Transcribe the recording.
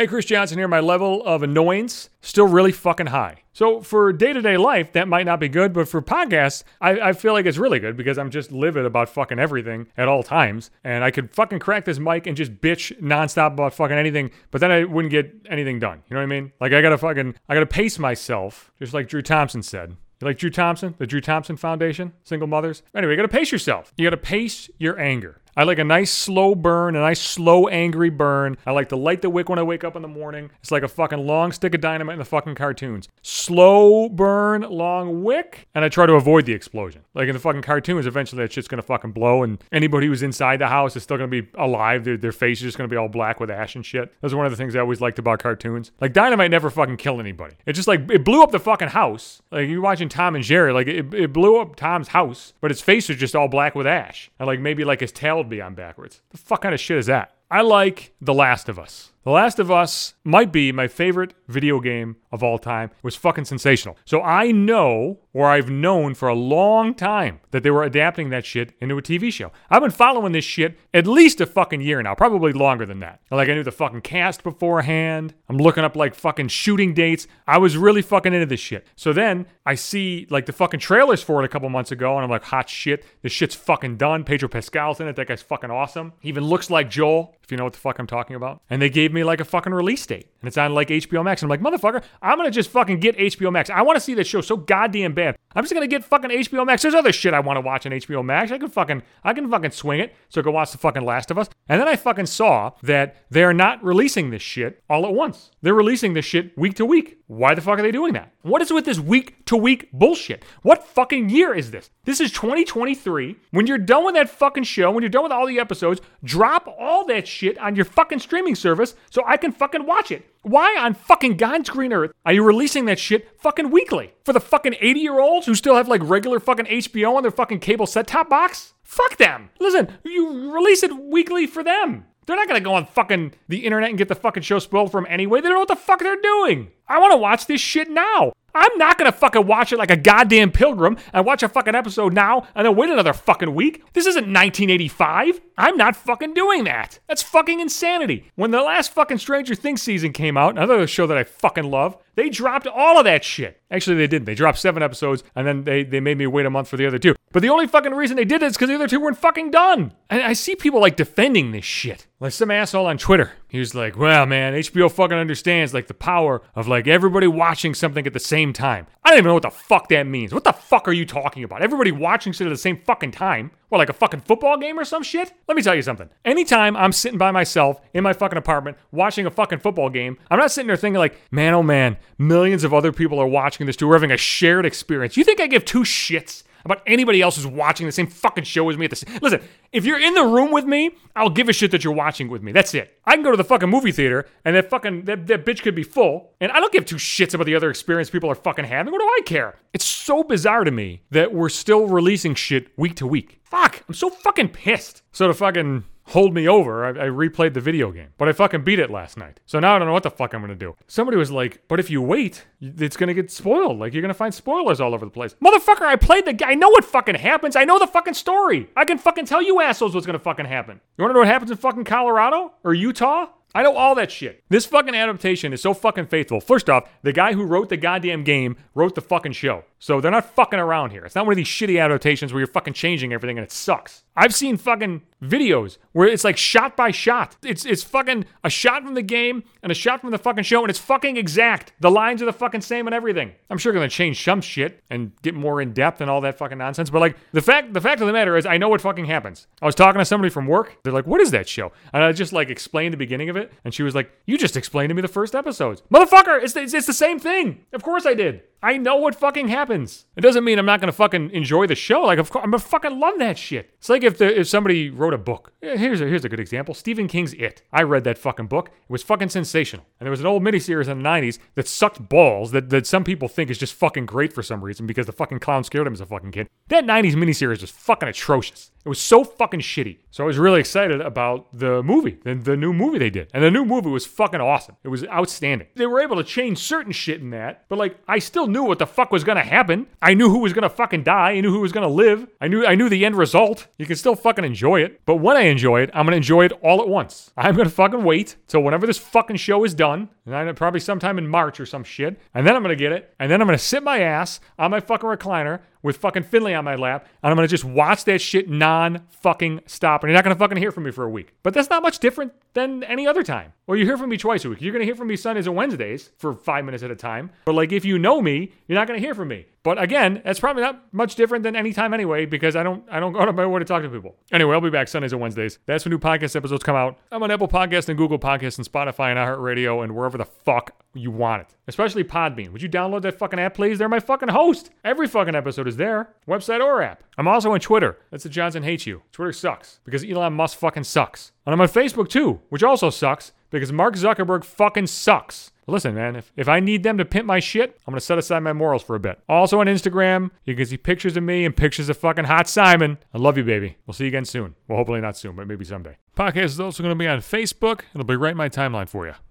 Hey, Chris Johnson here. My level of annoyance still really fucking high. So for day to day life, that might not be good, but for podcasts, I, I feel like it's really good because I'm just livid about fucking everything at all times. And I could fucking crack this mic and just bitch nonstop about fucking anything, but then I wouldn't get anything done. You know what I mean? Like I gotta fucking, I gotta pace myself, just like Drew Thompson said. Like Drew Thompson, the Drew Thompson Foundation, single mothers? Anyway, you gotta pace yourself. You gotta pace your anger. I like a nice slow burn, a nice slow angry burn. I like to light the wick when I wake up in the morning. It's like a fucking long stick of dynamite in the fucking cartoons. Slow burn, long wick, and I try to avoid the explosion. Like in the fucking cartoons, eventually that shit's gonna fucking blow, and anybody who's inside the house is still gonna be alive. Their, their face is just gonna be all black with ash and shit. That's one of the things I always liked about cartoons. Like dynamite never fucking killed anybody. It just like it blew up the fucking house. Like you're watching Tom and Jerry, like it, it blew up Tom's house, but his face was just all black with ash, and like maybe like his tail would be on backwards. The fuck kind of shit is that? I like The Last of Us. The Last of Us might be my favorite video game of all time. It was fucking sensational. So I know, or I've known for a long time, that they were adapting that shit into a TV show. I've been following this shit at least a fucking year now, probably longer than that. Like I knew the fucking cast beforehand. I'm looking up like fucking shooting dates. I was really fucking into this shit. So then I see like the fucking trailers for it a couple months ago, and I'm like, hot shit. This shit's fucking done. Pedro Pascal's in it. That guy's fucking awesome. He even looks like Joel, if you know what the fuck I'm talking about. And they gave me like a fucking release date. And it's on like HBO Max. And I'm like, motherfucker, I'm gonna just fucking get HBO Max. I wanna see this show so goddamn bad. I'm just gonna get fucking HBO Max. There's other shit I wanna watch on HBO Max. I can fucking I can fucking swing it. So I go watch the fucking Last of Us. And then I fucking saw that they're not releasing this shit all at once. They're releasing this shit week to week. Why the fuck are they doing that? What is with this week to week bullshit? What fucking year is this? This is 2023. When you're done with that fucking show, when you're done with all the episodes, drop all that shit on your fucking streaming service so I can fucking watch it. Why on fucking God's green earth are you releasing that shit fucking weekly? For the fucking 80 year olds who still have like regular fucking HBO on their fucking cable set top box? Fuck them. Listen, you release it weekly for them. They're not gonna go on fucking the internet and get the fucking show spoiled from anyway. They don't know what the fuck they're doing. I wanna watch this shit now. I'm not gonna fucking watch it like a goddamn pilgrim and watch a fucking episode now and then wait another fucking week. This isn't 1985. I'm not fucking doing that. That's fucking insanity. When the last fucking Stranger Things season came out, another show that I fucking love, they dropped all of that shit. Actually, they didn't. They dropped seven episodes and then they, they made me wait a month for the other two. But the only fucking reason they did it is because the other two weren't fucking done. And I see people like defending this shit. Like some asshole on Twitter. He was like, well, man, HBO fucking understands like the power of like everybody watching something at the same time. I don't even know what the fuck that means. What the fuck are you talking about? Everybody watching shit at the same fucking time? Or like a fucking football game or some shit? Let me tell you something. Anytime I'm sitting by myself in my fucking apartment watching a fucking football game, I'm not sitting there thinking like, man, oh man, millions of other people are watching this too. We're having a shared experience. You think I give two shits about anybody else who's watching the same fucking show as me at the same Listen, if you're in the room with me, I'll give a shit that you're watching with me. That's it. I can go to the fucking movie theater and that fucking that, that bitch could be full, and I don't give two shits about the other experience people are fucking having. What do I care? It's so bizarre to me that we're still releasing shit week to week. Fuck, I'm so fucking pissed. So to fucking hold me over, I, I, replayed the video game. But I fucking beat it last night. So now I don't know what the fuck I'm gonna do. Somebody was like, but if you wait, it's gonna get spoiled. Like, you're gonna find spoilers all over the place. Motherfucker, I played the. I know what fucking happens. I know the fucking story. I can fucking tell you assholes what's gonna fucking happen. You wanna know what happens in fucking Colorado? Or Utah? I know all that shit. This fucking adaptation is so fucking faithful. First off, the guy who wrote the goddamn game wrote the fucking show. So they're not fucking around here. It's not one of these shitty adaptations where you're fucking changing everything and it sucks. I've seen fucking videos where it's like shot by shot. It's it's fucking a shot from the game and a shot from the fucking show and it's fucking exact. The lines are the fucking same and everything. I'm sure gonna change some shit and get more in depth and all that fucking nonsense. But like the fact the fact of the matter is I know what fucking happens. I was talking to somebody from work. They're like, "What is that show?" And I just like explained the beginning of it, and she was like, "You just explained to me the first episodes, motherfucker. It's the, it's, it's the same thing. Of course I did." I know what fucking happens. It doesn't mean I'm not gonna fucking enjoy the show. Like, of course, I'm gonna fucking love that shit. It's like if the, if somebody wrote a book. Eh, here's a, here's a good example. Stephen King's It. I read that fucking book. It was fucking sensational. And there was an old miniseries in the 90s that sucked balls that, that some people think is just fucking great for some reason because the fucking clown scared him as a fucking kid. That 90s miniseries was fucking atrocious. It was so fucking shitty. So I was really excited about the movie, the, the new movie they did. And the new movie was fucking awesome. It was outstanding. They were able to change certain shit in that, but like I still knew what the fuck was gonna happen. I knew who was gonna fucking die. I knew who was gonna live. I knew I knew the end result. You can still fucking enjoy it. But when I enjoy it, I'm gonna enjoy it all at once. I'm gonna fucking wait till whenever this fucking show is done, and I probably sometime in March or some shit, and then I'm gonna get it, and then I'm gonna sit my ass on my fucking recliner with fucking Finley on my lap, and I'm gonna just watch that shit non fucking stop. And you're not gonna fucking hear from me for a week. But that's not much different than any other time. Well, you hear from me twice a week. You're gonna hear from me Sundays and Wednesdays for five minutes at a time. But like if you know me, you're not gonna hear from me. But again, that's probably not much different than any time anyway, because I don't I don't go to my way to talk to people. Anyway, I'll be back Sundays and Wednesdays. That's when new podcast episodes come out. I'm on Apple Podcast and Google Podcasts and Spotify and iHeartRadio and wherever the fuck you want it. Especially Podbean. Would you download that fucking app, please? They're my fucking host. Every fucking episode is there. Website or app. I'm also on Twitter. That's the Johnson hates you. Twitter sucks because Elon Musk fucking sucks. And I'm on Facebook too, which also sucks because Mark Zuckerberg fucking sucks. Listen, man, if, if I need them to pimp my shit, I'm gonna set aside my morals for a bit. Also on Instagram, you can see pictures of me and pictures of fucking Hot Simon. I love you, baby. We'll see you again soon. Well, hopefully not soon, but maybe someday. Podcast is also gonna be on Facebook. It'll be right in my timeline for you.